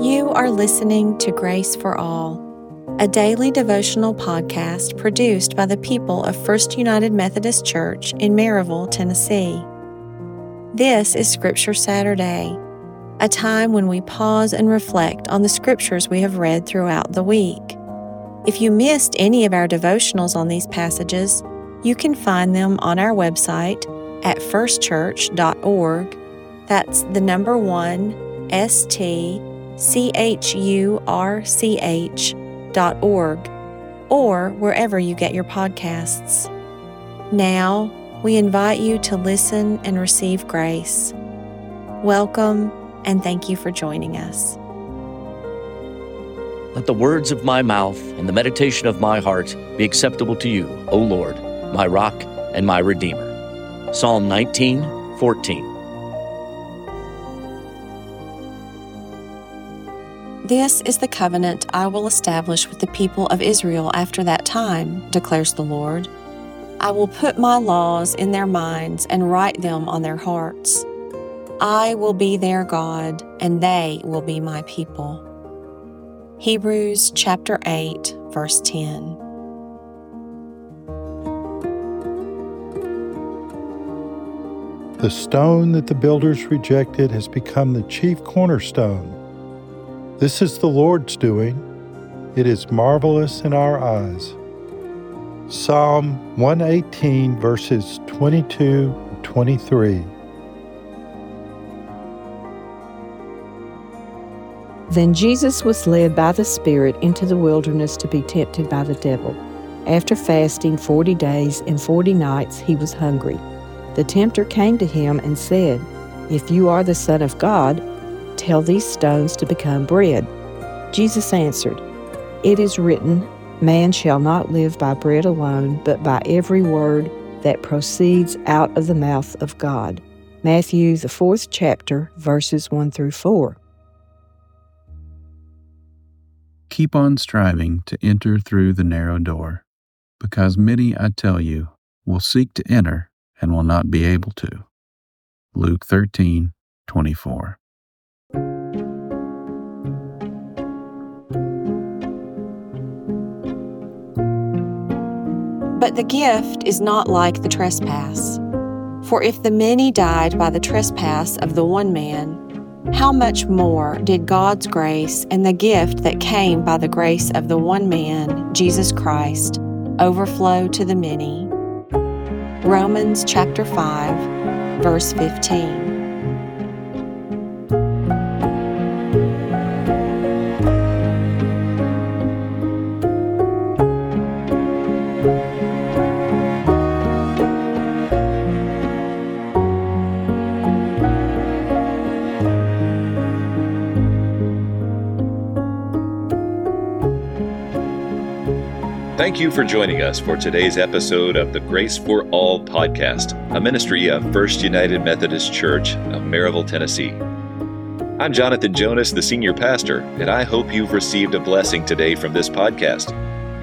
You are listening to Grace for All, a daily devotional podcast produced by the people of First United Methodist Church in Maryville, Tennessee. This is Scripture Saturday, a time when we pause and reflect on the scriptures we have read throughout the week. If you missed any of our devotionals on these passages, you can find them on our website at firstchurch.org. That's the number one, S T C H U R C H dot org, or wherever you get your podcasts. Now, we invite you to listen and receive grace. Welcome, and thank you for joining us. Let the words of my mouth and the meditation of my heart be acceptable to you, O Lord, my rock and my redeemer. Psalm 19, 14. This is the covenant I will establish with the people of Israel after that time, declares the Lord. I will put my laws in their minds and write them on their hearts. I will be their God, and they will be my people. Hebrews chapter 8, verse 10. The stone that the builders rejected has become the chief cornerstone. This is the Lord's doing. It is marvelous in our eyes. Psalm 118, verses 22 and 23. Then Jesus was led by the Spirit into the wilderness to be tempted by the devil. After fasting forty days and forty nights, he was hungry. The tempter came to him and said, If you are the Son of God, tell these stones to become bread. Jesus answered, It is written, Man shall not live by bread alone, but by every word that proceeds out of the mouth of God. Matthew, the fourth chapter, verses 1 through 4. Keep on striving to enter through the narrow door, because many, I tell you, will seek to enter and will not be able to. Luke 13 24. But the gift is not like the trespass. For if the many died by the trespass of the one man, how much more did God's grace and the gift that came by the grace of the one man, Jesus Christ, overflow to the many? Romans chapter 5, verse 15. Thank you for joining us for today's episode of the Grace for All podcast, a ministry of First United Methodist Church of Maryville, Tennessee. I'm Jonathan Jonas, the senior pastor, and I hope you've received a blessing today from this podcast.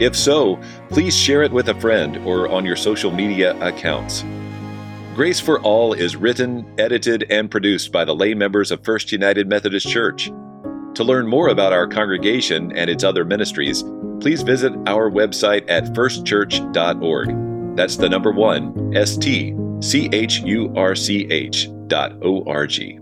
If so, please share it with a friend or on your social media accounts. Grace for All is written, edited, and produced by the lay members of First United Methodist Church. To learn more about our congregation and its other ministries, please visit our website at firstchurch.org. That's the number one, S T C H U R C H dot O R G.